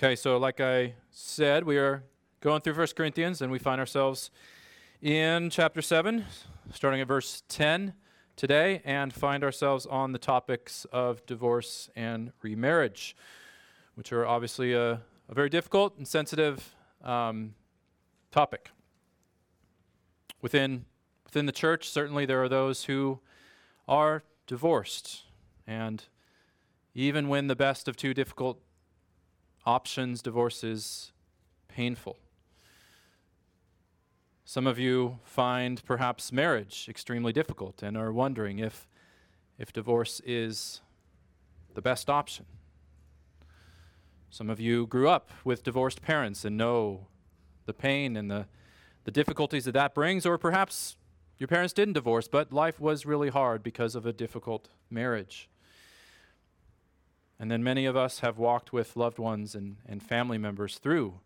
Okay, so like I said, we are going through 1 Corinthians and we find ourselves in chapter 7, starting at verse 10 today, and find ourselves on the topics of divorce and remarriage, which are obviously a, a very difficult and sensitive um, topic. Within, within the church, certainly there are those who are divorced, and even when the best of two difficult options, divorces, painful. Some of you find perhaps marriage extremely difficult and are wondering if, if divorce is the best option. Some of you grew up with divorced parents and know the pain and the, the difficulties that that brings, or perhaps your parents didn't divorce, but life was really hard because of a difficult marriage. And then many of us have walked with loved ones and, and family members through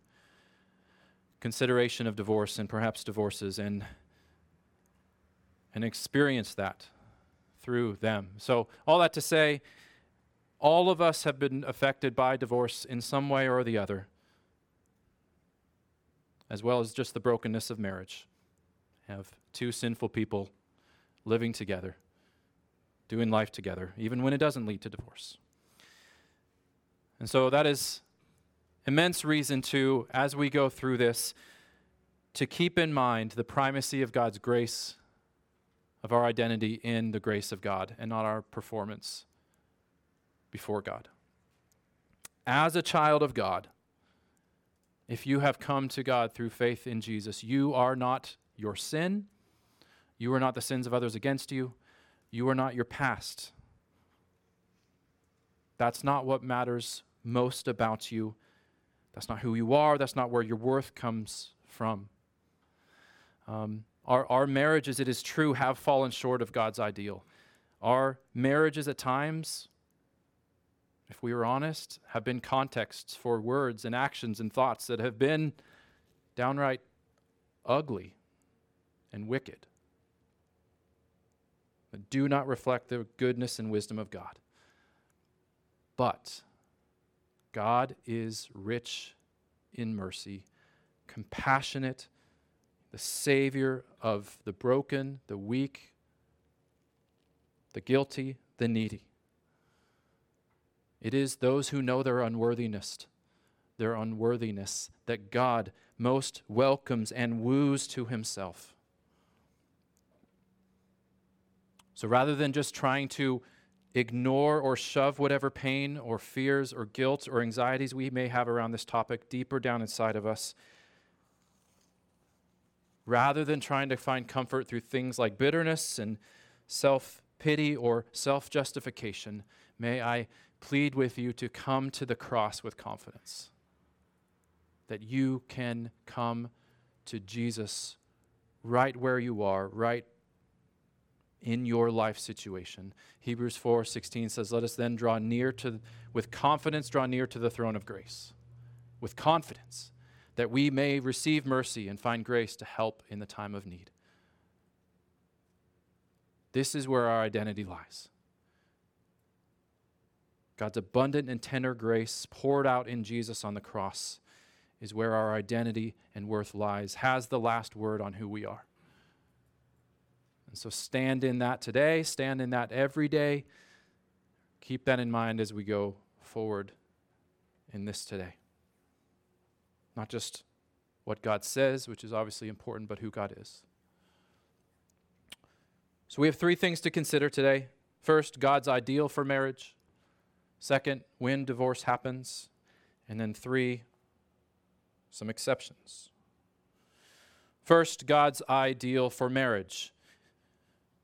consideration of divorce and perhaps divorces and, and experienced that through them. So, all that to say, all of us have been affected by divorce in some way or the other, as well as just the brokenness of marriage. Have two sinful people living together, doing life together, even when it doesn't lead to divorce. And so that is immense reason to, as we go through this, to keep in mind the primacy of God's grace, of our identity in the grace of God, and not our performance before God. As a child of God, if you have come to God through faith in Jesus, you are not your sin. You are not the sins of others against you. You are not your past. That's not what matters most about you. That's not who you are. That's not where your worth comes from. Um, our, our marriages, it is true, have fallen short of God's ideal. Our marriages at times, if we were honest, have been contexts for words and actions and thoughts that have been downright ugly and wicked, that do not reflect the goodness and wisdom of God. But God is rich in mercy, compassionate, the Savior of the broken, the weak, the guilty, the needy. It is those who know their unworthiness, their unworthiness, that God most welcomes and woos to himself. So rather than just trying to ignore or shove whatever pain or fears or guilt or anxieties we may have around this topic deeper down inside of us. Rather than trying to find comfort through things like bitterness and self pity or self justification, may I plead with you to come to the cross with confidence. That you can come to Jesus right where you are, right in your life situation. Hebrews 4:16 says, "Let us then draw near to with confidence draw near to the throne of grace." With confidence that we may receive mercy and find grace to help in the time of need. This is where our identity lies. God's abundant and tender grace poured out in Jesus on the cross is where our identity and worth lies, has the last word on who we are. And so stand in that today, stand in that every day. Keep that in mind as we go forward in this today. Not just what God says, which is obviously important, but who God is. So we have three things to consider today. First, God's ideal for marriage. Second, when divorce happens. And then three, some exceptions. First, God's ideal for marriage.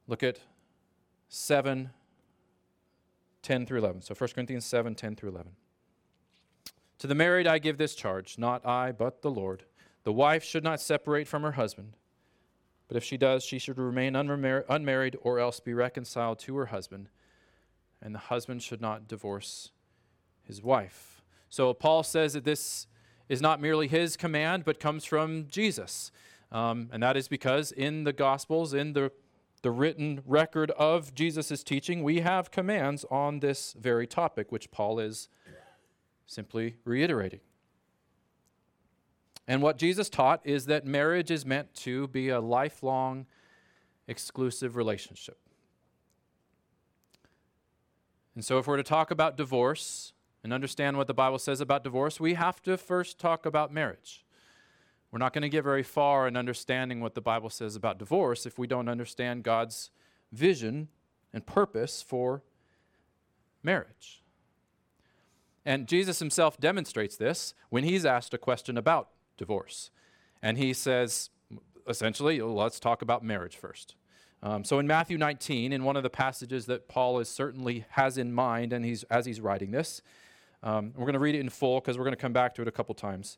Look at 7, 10 through 11. So 1 Corinthians 7, 10 through 11. To the married I give this charge, not I, but the Lord. The wife should not separate from her husband, but if she does, she should remain unmarried or else be reconciled to her husband, and the husband should not divorce his wife. So Paul says that this is not merely his command, but comes from Jesus. Um, and that is because in the Gospels, in the the written record of Jesus' teaching, we have commands on this very topic, which Paul is simply reiterating. And what Jesus taught is that marriage is meant to be a lifelong, exclusive relationship. And so, if we're to talk about divorce and understand what the Bible says about divorce, we have to first talk about marriage. We're not going to get very far in understanding what the Bible says about divorce if we don't understand God's vision and purpose for marriage. And Jesus himself demonstrates this when he's asked a question about divorce. And he says, essentially, let's talk about marriage first. Um, so in Matthew 19, in one of the passages that Paul is certainly has in mind, and he's as he's writing this, um, we're going to read it in full because we're going to come back to it a couple times.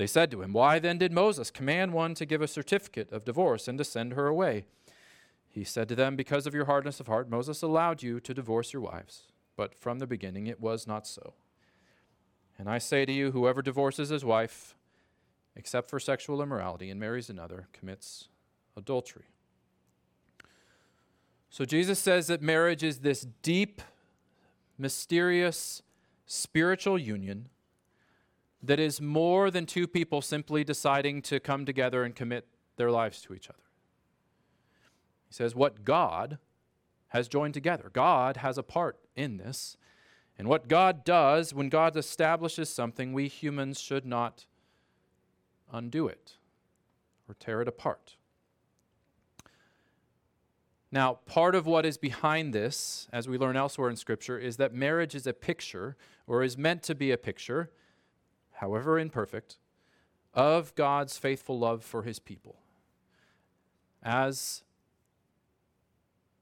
They said to him, Why then did Moses command one to give a certificate of divorce and to send her away? He said to them, Because of your hardness of heart, Moses allowed you to divorce your wives, but from the beginning it was not so. And I say to you, whoever divorces his wife, except for sexual immorality, and marries another, commits adultery. So Jesus says that marriage is this deep, mysterious, spiritual union that is more than two people simply deciding to come together and commit their lives to each other. He says, What God has joined together. God has a part in this. And what God does, when God establishes something, we humans should not undo it or tear it apart. Now, part of what is behind this, as we learn elsewhere in Scripture, is that marriage is a picture, or is meant to be a picture, however imperfect, of God's faithful love for his people. As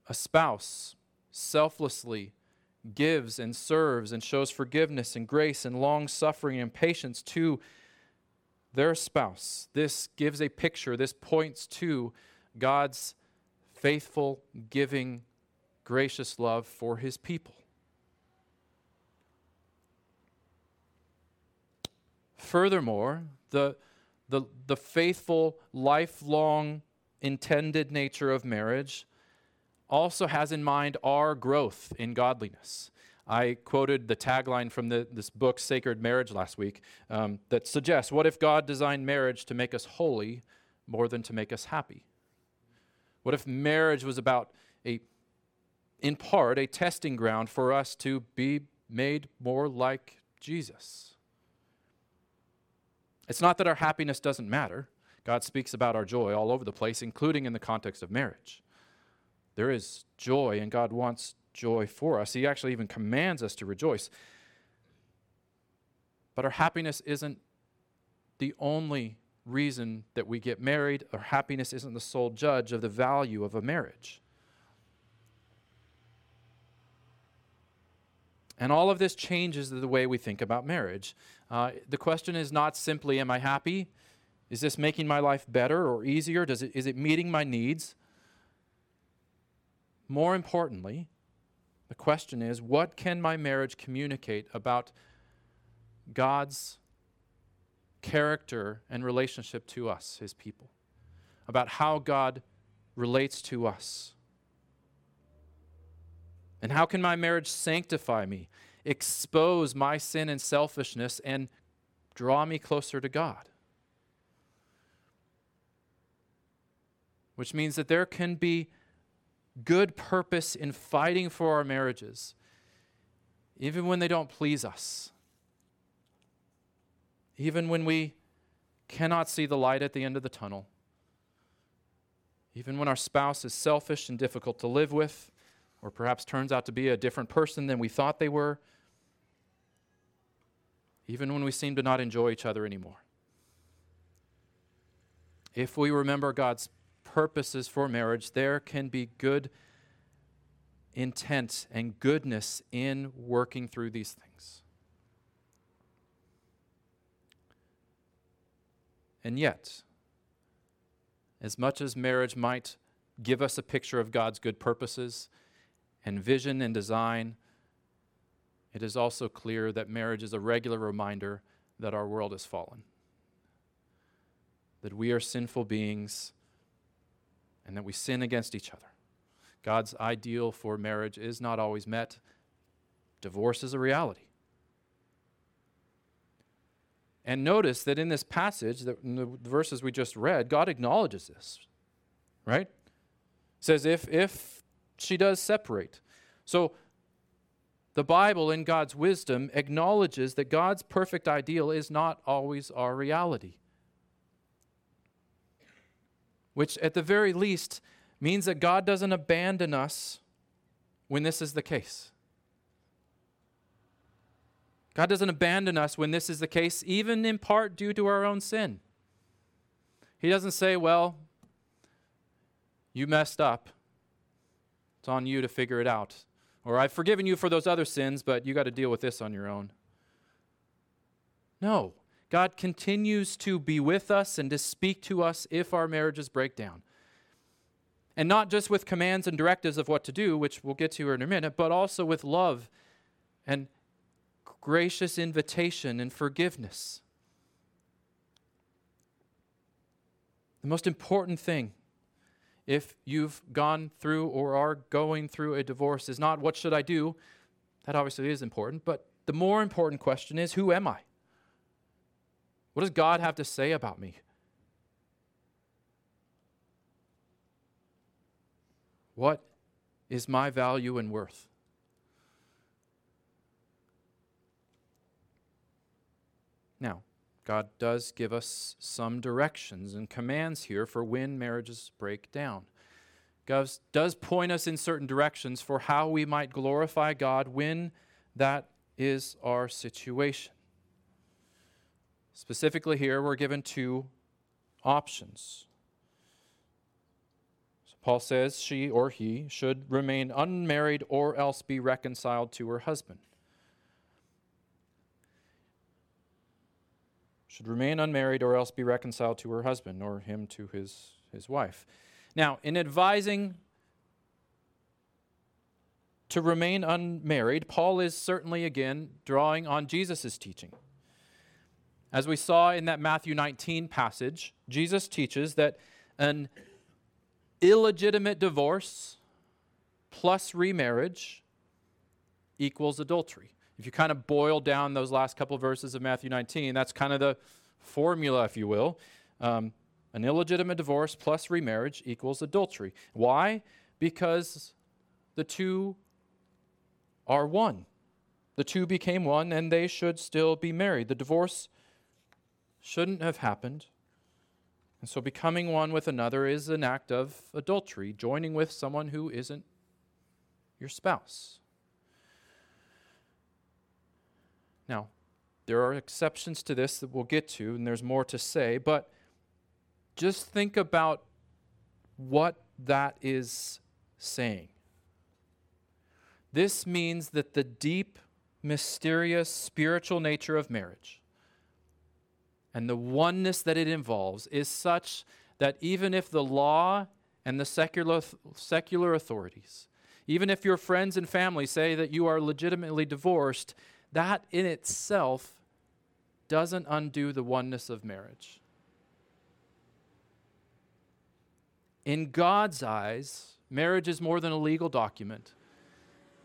a spouse selflessly gives and serves and shows forgiveness and grace and long suffering and patience to their spouse, this gives a picture, this points to God's faithful, giving, gracious love for his people. Furthermore, the, the, the faithful, lifelong, intended nature of marriage also has in mind our growth in godliness. I quoted the tagline from the, this book, Sacred Marriage, last week um, that suggests what if God designed marriage to make us holy more than to make us happy? What if marriage was about a, in part, a testing ground for us to be made more like Jesus? It's not that our happiness doesn't matter. God speaks about our joy all over the place, including in the context of marriage. There is joy, and God wants joy for us. He actually even commands us to rejoice. But our happiness isn't the only reason that we get married. Our happiness isn't the sole judge of the value of a marriage. And all of this changes the way we think about marriage. Uh, the question is not simply, Am I happy? Is this making my life better or easier? Does it, is it meeting my needs? More importantly, the question is, What can my marriage communicate about God's character and relationship to us, his people? About how God relates to us? And how can my marriage sanctify me, expose my sin and selfishness, and draw me closer to God? Which means that there can be good purpose in fighting for our marriages, even when they don't please us, even when we cannot see the light at the end of the tunnel, even when our spouse is selfish and difficult to live with or perhaps turns out to be a different person than we thought they were, even when we seem to not enjoy each other anymore. If we remember God's purposes for marriage, there can be good intent and goodness in working through these things. And yet, as much as marriage might give us a picture of God's good purposes and vision and design, it is also clear that marriage is a regular reminder that our world has fallen, that we are sinful beings, and that we sin against each other. God's ideal for marriage is not always met. Divorce is a reality. And notice that in this passage, the verses we just read, God acknowledges this, right? Says if if she does separate. So the Bible, in God's wisdom, acknowledges that God's perfect ideal is not always our reality. Which, at the very least, means that God doesn't abandon us when this is the case. God doesn't abandon us when this is the case, even in part due to our own sin. He doesn't say, Well, you messed up. It's on you to figure it out. Or I've forgiven you for those other sins, but you got to deal with this on your own. No. God continues to be with us and to speak to us if our marriages break down. And not just with commands and directives of what to do, which we'll get to in a minute, but also with love and gracious invitation and forgiveness. The most important thing if you've gone through or are going through a divorce is not what should I do? That obviously is important, but the more important question is who am I? What does God have to say about me? What is my value and worth? Now, God does give us some directions and commands here for when marriages break down. God does point us in certain directions for how we might glorify God when that is our situation. Specifically, here we're given two options. So Paul says she or he should remain unmarried or else be reconciled to her husband. Should remain unmarried or else be reconciled to her husband or him to his, his wife. Now, in advising to remain unmarried, Paul is certainly again drawing on Jesus' teaching. As we saw in that Matthew 19 passage, Jesus teaches that an illegitimate divorce plus remarriage equals adultery. If you kind of boil down those last couple of verses of Matthew 19, that's kind of the formula, if you will. Um, an illegitimate divorce plus remarriage equals adultery. Why? Because the two are one. The two became one, and they should still be married. The divorce shouldn't have happened. And so, becoming one with another is an act of adultery, joining with someone who isn't your spouse. Now, there are exceptions to this that we'll get to, and there's more to say, but just think about what that is saying. This means that the deep, mysterious, spiritual nature of marriage and the oneness that it involves is such that even if the law and the secular, secular authorities, even if your friends and family say that you are legitimately divorced, that in itself doesn't undo the oneness of marriage. In God's eyes, marriage is more than a legal document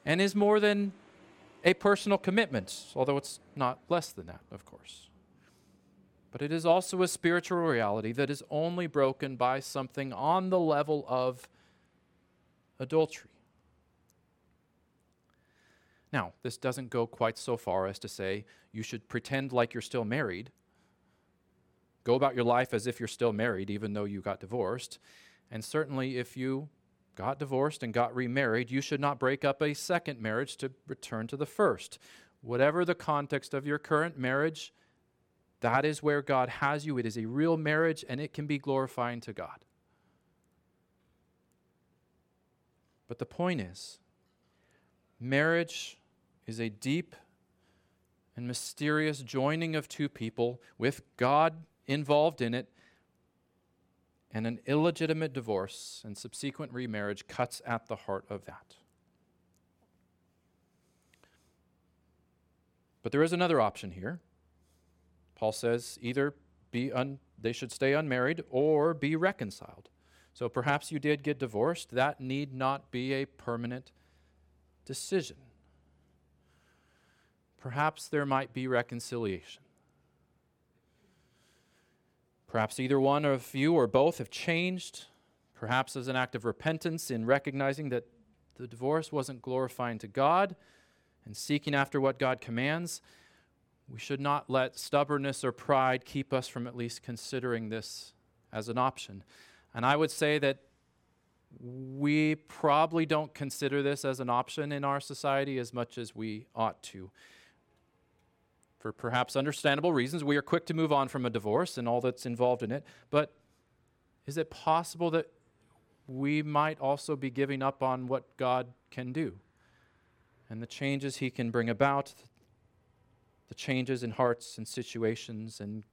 and is more than a personal commitment, although it's not less than that, of course. But it is also a spiritual reality that is only broken by something on the level of adultery. Now, this doesn't go quite so far as to say you should pretend like you're still married. Go about your life as if you're still married, even though you got divorced. And certainly, if you got divorced and got remarried, you should not break up a second marriage to return to the first. Whatever the context of your current marriage, that is where God has you. It is a real marriage and it can be glorifying to God. But the point is, marriage is a deep and mysterious joining of two people with God involved in it, and an illegitimate divorce and subsequent remarriage cuts at the heart of that. But there is another option here. Paul says either be un, they should stay unmarried or be reconciled. So perhaps you did get divorced. That need not be a permanent decision. Perhaps there might be reconciliation. Perhaps either one of you or both have changed, perhaps as an act of repentance in recognizing that the divorce wasn't glorifying to God and seeking after what God commands. We should not let stubbornness or pride keep us from at least considering this as an option. And I would say that we probably don't consider this as an option in our society as much as we ought to for perhaps understandable reasons, we are quick to move on from a divorce and all that's involved in it. But is it possible that we might also be giving up on what God can do and the changes He can bring about, the changes in hearts and situations? And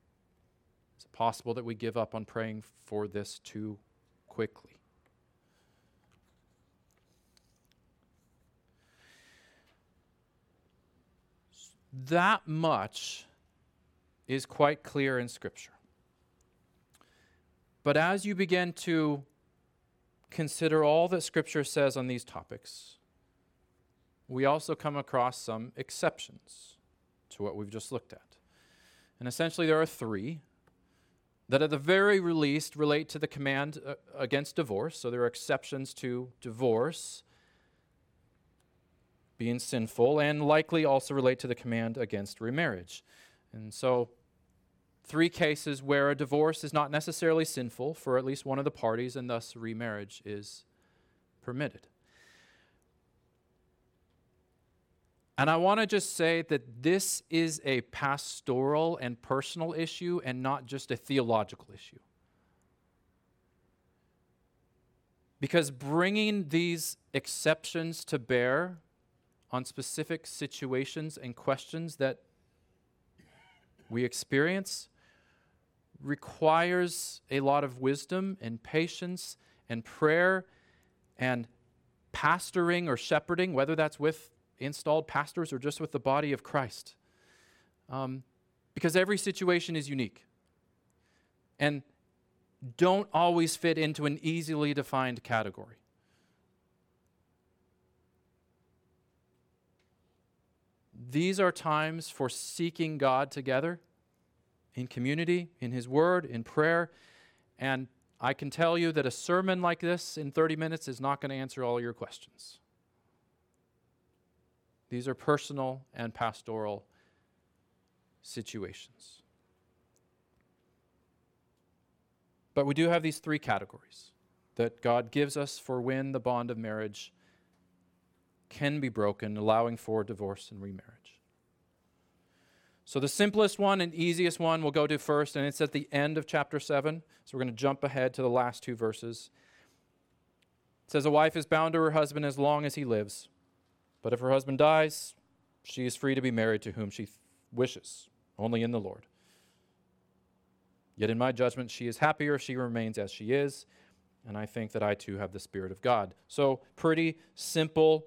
is it possible that we give up on praying for this too quickly? That much is quite clear in Scripture. But as you begin to consider all that Scripture says on these topics, we also come across some exceptions to what we've just looked at. And essentially, there are three that, at the very least, relate to the command uh, against divorce. So there are exceptions to divorce being sinful, and likely also relate to the command against remarriage. And so, three cases where a divorce is not necessarily sinful for at least one of the parties, and thus remarriage is permitted. And I want to just say that this is a pastoral and personal issue and not just a theological issue. Because bringing these exceptions to bear on specific situations and questions that we experience requires a lot of wisdom and patience and prayer and pastoring or shepherding, whether that's with installed pastors or just with the body of Christ. Um, because every situation is unique and don't always fit into an easily defined category. These are times for seeking God together in community, in His Word, in prayer. And I can tell you that a sermon like this in 30 minutes is not going to answer all your questions. These are personal and pastoral situations. But we do have these three categories that God gives us for when the bond of marriage can be broken, allowing for divorce and remarriage. So, the simplest one and easiest one we'll go to first, and it's at the end of chapter 7. So, we're going to jump ahead to the last two verses. It says, A wife is bound to her husband as long as he lives, but if her husband dies, she is free to be married to whom she wishes, only in the Lord. Yet, in my judgment, she is happier if she remains as she is, and I think that I too have the Spirit of God. So, pretty simple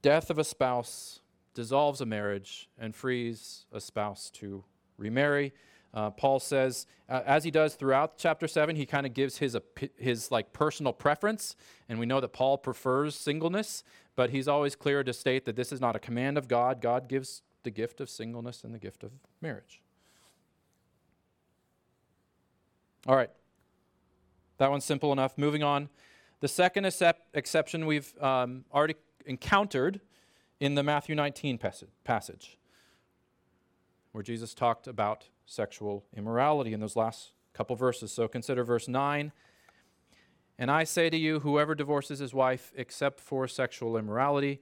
death of a spouse dissolves a marriage and frees a spouse to remarry. Uh, Paul says, uh, as he does throughout chapter seven, he kind of gives his his like personal preference, and we know that Paul prefers singleness, but he's always clear to state that this is not a command of God. God gives the gift of singleness and the gift of marriage. All right, that one's simple enough. Moving on, the second accept- exception we've um, already encountered in the Matthew 19 passage, where Jesus talked about sexual immorality in those last couple verses. So consider verse 9. And I say to you, whoever divorces his wife except for sexual immorality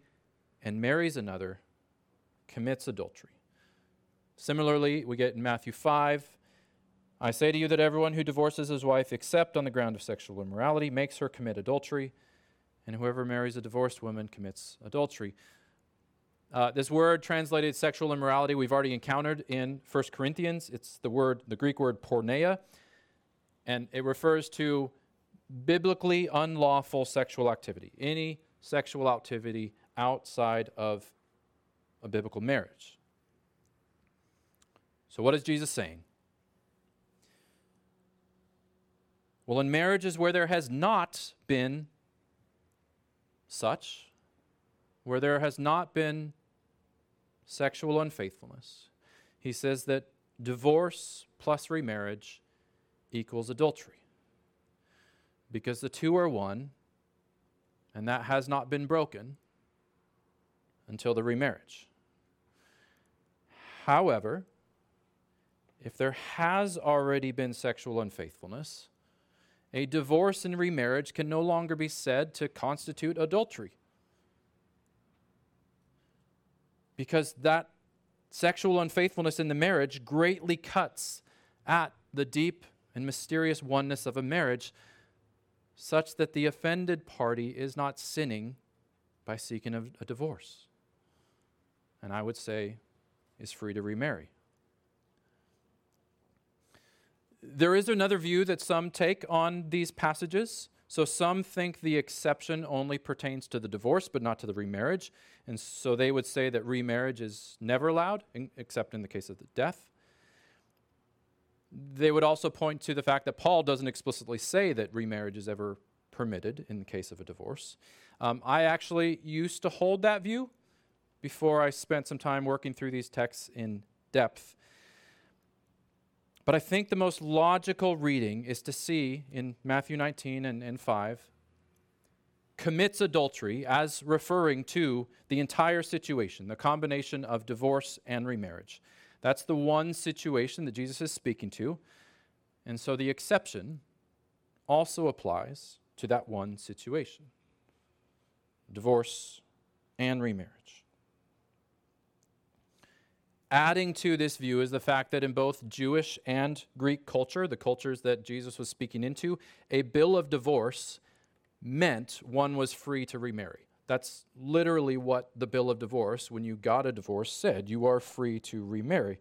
and marries another commits adultery. Similarly, we get in Matthew 5 I say to you that everyone who divorces his wife except on the ground of sexual immorality makes her commit adultery and whoever marries a divorced woman commits adultery. Uh, this word translated sexual immorality we've already encountered in 1 Corinthians. It's the word, the Greek word porneia, and it refers to biblically unlawful sexual activity, any sexual activity outside of a biblical marriage. So, what is Jesus saying? Well, in marriages where there has not been such, where there has not been sexual unfaithfulness, he says that divorce plus remarriage equals adultery. Because the two are one, and that has not been broken until the remarriage. However, if there has already been sexual unfaithfulness, a divorce and remarriage can no longer be said to constitute adultery. Because that sexual unfaithfulness in the marriage greatly cuts at the deep and mysterious oneness of a marriage, such that the offended party is not sinning by seeking a, a divorce. And I would say is free to remarry. There is another view that some take on these passages. So some think the exception only pertains to the divorce, but not to the remarriage. And so they would say that remarriage is never allowed, in, except in the case of the death. They would also point to the fact that Paul doesn't explicitly say that remarriage is ever permitted in the case of a divorce. Um, I actually used to hold that view before I spent some time working through these texts in depth. But I think the most logical reading is to see in Matthew 19 and, and 5 commits adultery as referring to the entire situation, the combination of divorce and remarriage. That's the one situation that Jesus is speaking to. And so the exception also applies to that one situation divorce and remarriage. Adding to this view is the fact that in both Jewish and Greek culture, the cultures that Jesus was speaking into, a bill of divorce meant one was free to remarry. That's literally what the bill of divorce, when you got a divorce, said. You are free to remarry.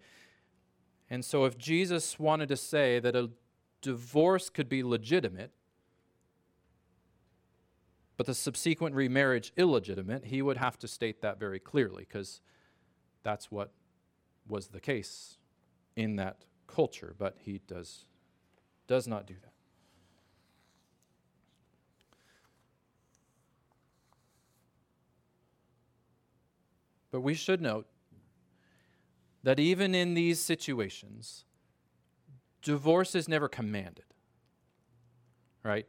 And so, if Jesus wanted to say that a divorce could be legitimate, but the subsequent remarriage illegitimate, he would have to state that very clearly because that's what was the case in that culture, but he does, does not do that. But we should note that even in these situations, divorce is never commanded, right?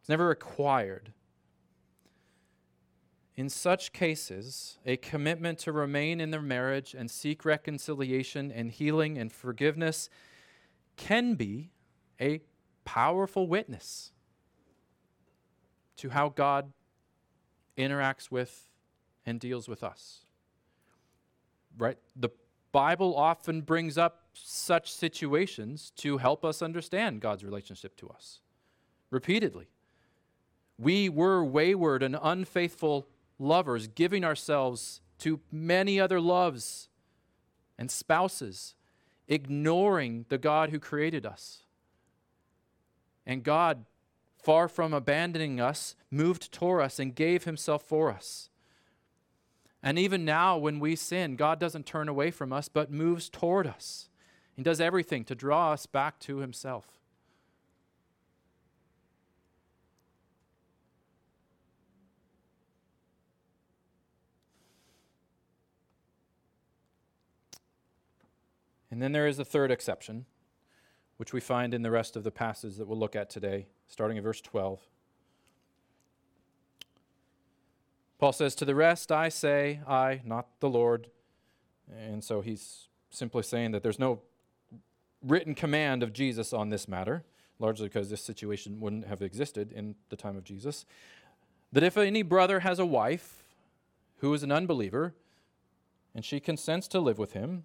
It's never required. In such cases, a commitment to remain in their marriage and seek reconciliation and healing and forgiveness can be a powerful witness to how God interacts with and deals with us. Right? The Bible often brings up such situations to help us understand God's relationship to us repeatedly. We were wayward and unfaithful lovers, giving ourselves to many other loves and spouses, ignoring the God who created us. And God, far from abandoning us, moved toward us and gave himself for us. And even now, when we sin, God doesn't turn away from us, but moves toward us. He does everything to draw us back to himself. And then there is a third exception, which we find in the rest of the passage that we'll look at today, starting in verse 12. Paul says, To the rest I say, I, not the Lord. And so he's simply saying that there's no written command of Jesus on this matter, largely because this situation wouldn't have existed in the time of Jesus. That if any brother has a wife who is an unbeliever, and she consents to live with him,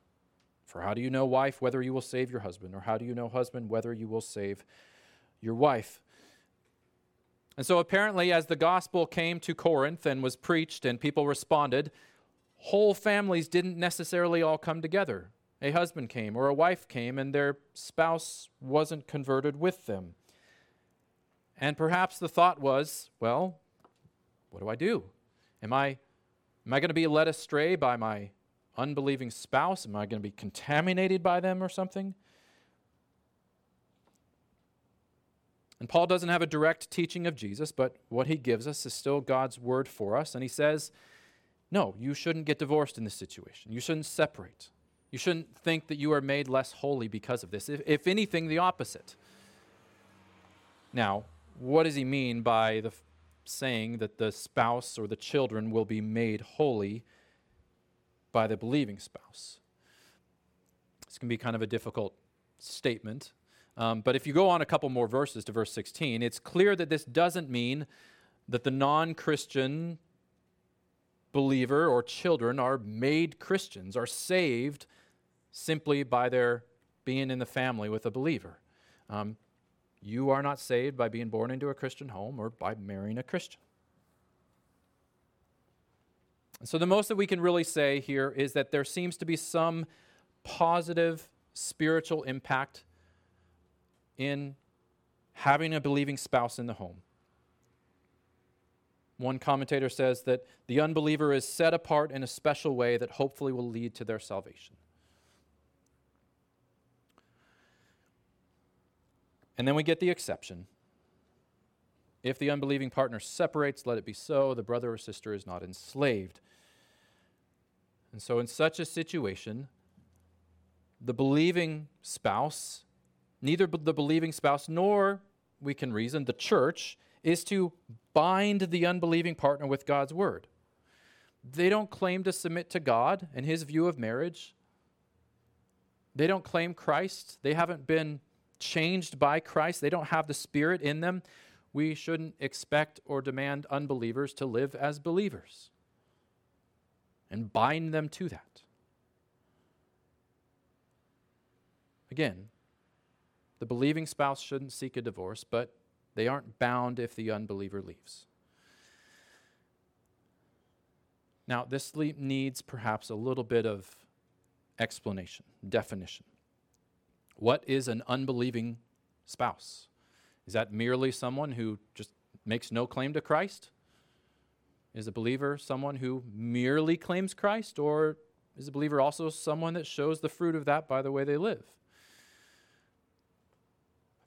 For how do you know, wife, whether you will save your husband? Or how do you know, husband, whether you will save your wife? And so, apparently, as the gospel came to Corinth and was preached and people responded, whole families didn't necessarily all come together. A husband came or a wife came and their spouse wasn't converted with them. And perhaps the thought was, well, what do I do? Am I am I going to be led astray by my unbelieving spouse? Am I going to be contaminated by them or something? And Paul doesn't have a direct teaching of Jesus, but what he gives us is still God's word for us. And he says, no, you shouldn't get divorced in this situation. You shouldn't separate. You shouldn't think that you are made less holy because of this. If, if anything, the opposite. Now, what does he mean by the f- saying that the spouse or the children will be made holy by the believing spouse? This can be kind of a difficult statement. Um, but if you go on a couple more verses to verse 16, it's clear that this doesn't mean that the non Christian believer or children are made Christians, are saved simply by their being in the family with a believer. Um, you are not saved by being born into a Christian home or by marrying a Christian. So, the most that we can really say here is that there seems to be some positive spiritual impact in having a believing spouse in the home. One commentator says that the unbeliever is set apart in a special way that hopefully will lead to their salvation. And then we get the exception. If the unbelieving partner separates, let it be so. The brother or sister is not enslaved. And so, in such a situation, the believing spouse, neither the believing spouse nor, we can reason, the church, is to bind the unbelieving partner with God's word. They don't claim to submit to God and his view of marriage. They don't claim Christ. They haven't been changed by Christ. They don't have the Spirit in them. We shouldn't expect or demand unbelievers to live as believers and bind them to that. Again, the believing spouse shouldn't seek a divorce, but they aren't bound if the unbeliever leaves. Now, this needs perhaps a little bit of explanation, definition. What is an unbelieving spouse? Is that merely someone who just makes no claim to Christ? Is a believer someone who merely claims Christ, or is a believer also someone that shows the fruit of that by the way they live?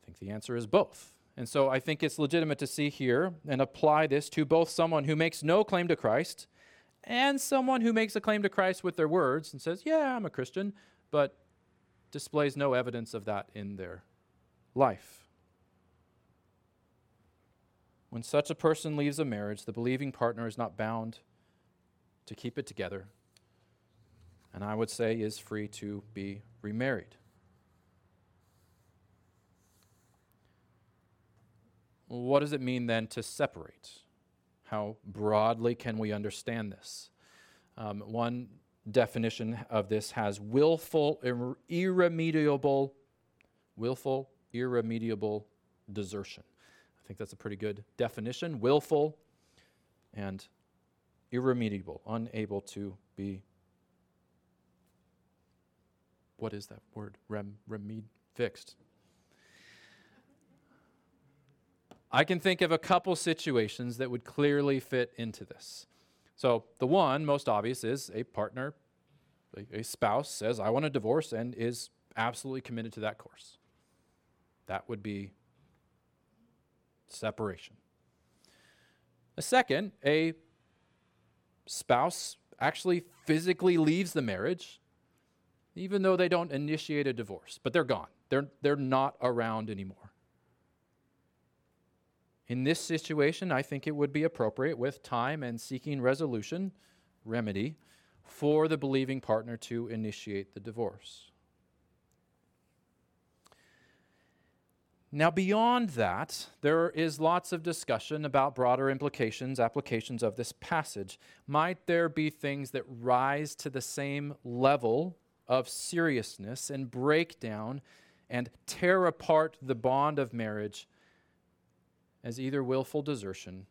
I think the answer is both. And so I think it's legitimate to see here and apply this to both someone who makes no claim to Christ and someone who makes a claim to Christ with their words and says, Yeah, I'm a Christian, but displays no evidence of that in their life. When such a person leaves a marriage, the believing partner is not bound to keep it together, and I would say is free to be remarried. What does it mean then to separate? How broadly can we understand this? Um, one definition of this has willful, ir- irremediable, willful, irremediable desertion. I think that's a pretty good definition. Willful and irremediable, unable to be. What is that word? Rem, remed, fixed. I can think of a couple situations that would clearly fit into this. So, the one most obvious is a partner, a, a spouse says, I want a divorce, and is absolutely committed to that course. That would be separation. A second, a spouse actually physically leaves the marriage, even though they don't initiate a divorce, but they're gone. They're, they're not around anymore. In this situation, I think it would be appropriate with time and seeking resolution remedy for the believing partner to initiate the divorce. Now, beyond that, there is lots of discussion about broader implications, applications of this passage. Might there be things that rise to the same level of seriousness and break down and tear apart the bond of marriage as either willful desertion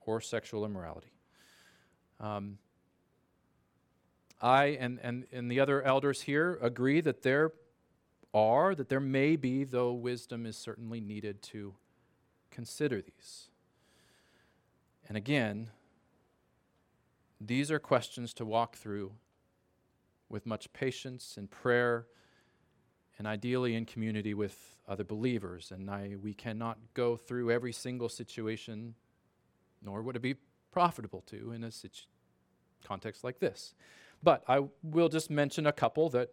or sexual immorality? Um, I and, and, and the other elders here agree that there are, that there may be, though wisdom is certainly needed to consider these. And again, these are questions to walk through with much patience and prayer, and ideally in community with other believers. And I, we cannot go through every single situation, nor would it be profitable to in a situ- context like this. But I will just mention a couple that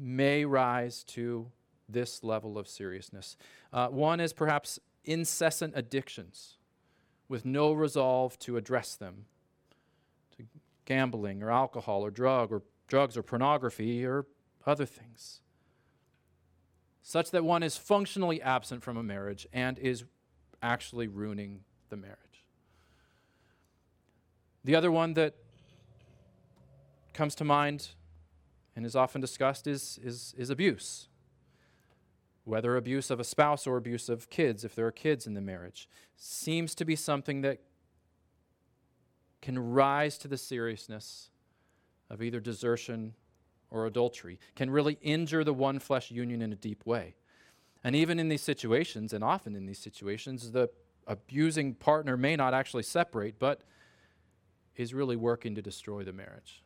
may rise to this level of seriousness. Uh, one is perhaps incessant addictions with no resolve to address them to gambling or alcohol or drug or drugs or pornography or other things such that one is functionally absent from a marriage and is actually ruining the marriage. The other one that comes to mind and is often discussed is, is, is abuse. Whether abuse of a spouse or abuse of kids, if there are kids in the marriage, seems to be something that can rise to the seriousness of either desertion or adultery, can really injure the one flesh union in a deep way. And even in these situations, and often in these situations, the abusing partner may not actually separate, but is really working to destroy the marriage.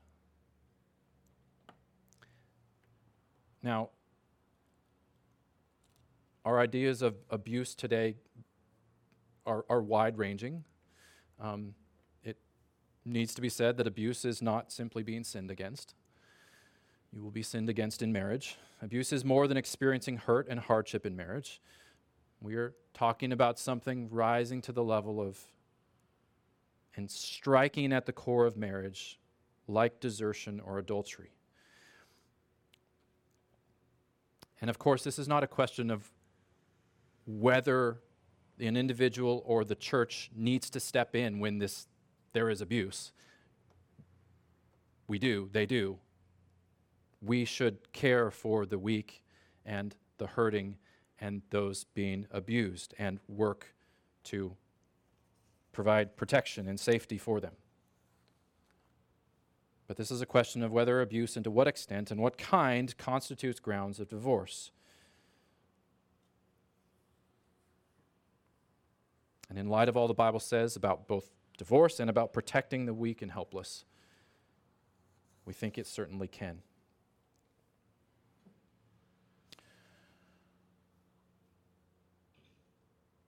Now, our ideas of abuse today are, are wide ranging. Um, it needs to be said that abuse is not simply being sinned against. You will be sinned against in marriage. Abuse is more than experiencing hurt and hardship in marriage. We are talking about something rising to the level of and striking at the core of marriage, like desertion or adultery. And of course, this is not a question of whether an individual or the church needs to step in when this there is abuse. We do, they do. We should care for the weak and the hurting and those being abused and work to provide protection and safety for them. But this is a question of whether abuse and to what extent and what kind constitutes grounds of divorce. And in light of all the Bible says about both divorce and about protecting the weak and helpless, we think it certainly can.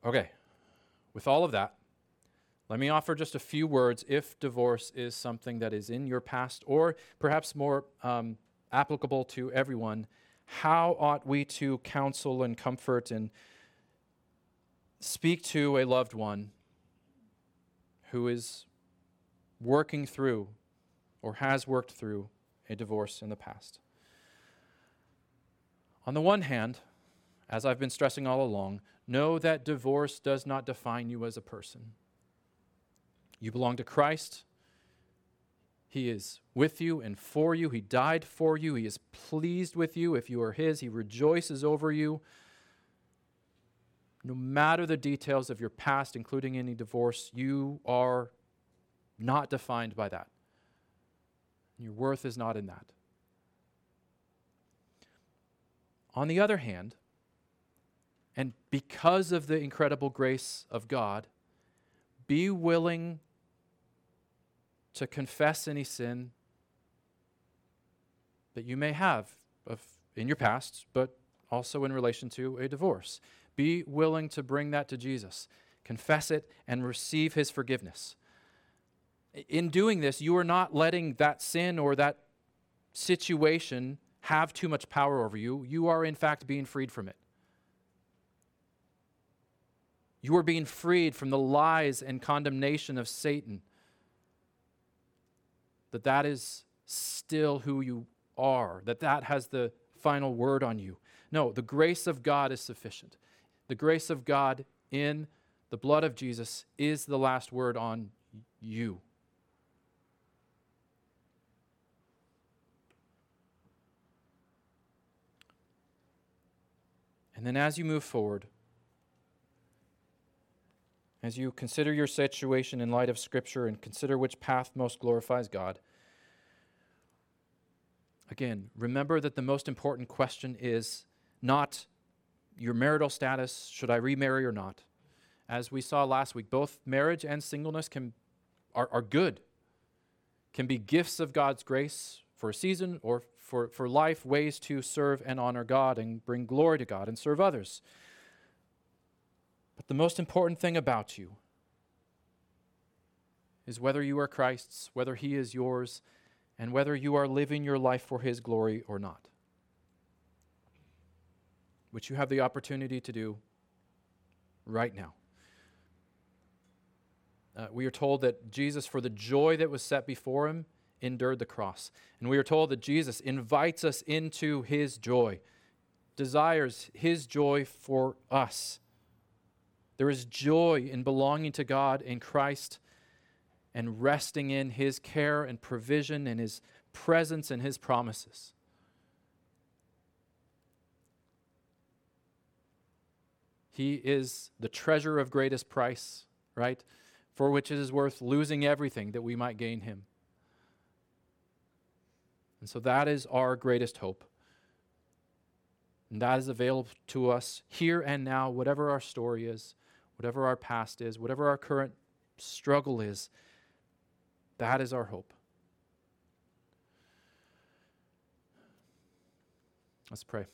Okay, with all of that, let me offer just a few words if divorce is something that is in your past or perhaps more um, applicable to everyone. How ought we to counsel and comfort and speak to a loved one who is working through or has worked through a divorce in the past? On the one hand, as I've been stressing all along, know that divorce does not define you as a person. You belong to Christ. He is with you and for you. He died for you. He is pleased with you. If you are His, He rejoices over you. No matter the details of your past, including any divorce, you are not defined by that. Your worth is not in that. On the other hand, and because of the incredible grace of God, be willing to confess any sin that you may have of, in your past, but also in relation to a divorce. Be willing to bring that to Jesus, confess it, and receive his forgiveness. In doing this, you are not letting that sin or that situation have too much power over you. You are, in fact, being freed from it. You are being freed from the lies and condemnation of Satan that that is still who you are, that that has the final word on you. No, the grace of God is sufficient. The grace of God in the blood of Jesus is the last word on you. And then as you move forward, as you consider your situation in light of Scripture and consider which path most glorifies God, again, remember that the most important question is not your marital status, should I remarry or not? As we saw last week, both marriage and singleness can, are, are good, can be gifts of God's grace for a season or for, for life, ways to serve and honor God and bring glory to God and serve others. But the most important thing about you is whether you are Christ's, whether He is yours, and whether you are living your life for His glory or not which you have the opportunity to do right now. Uh, we are told that Jesus, for the joy that was set before him, endured the cross. And we are told that Jesus invites us into his joy, desires his joy for us. There is joy in belonging to God in Christ and resting in his care and provision and his presence and his promises. He is the treasure of greatest price, right? For which it is worth losing everything that we might gain him. And so that is our greatest hope. And that is available to us here and now, whatever our story is, whatever our past is, whatever our current struggle is. That is our hope. Let's pray.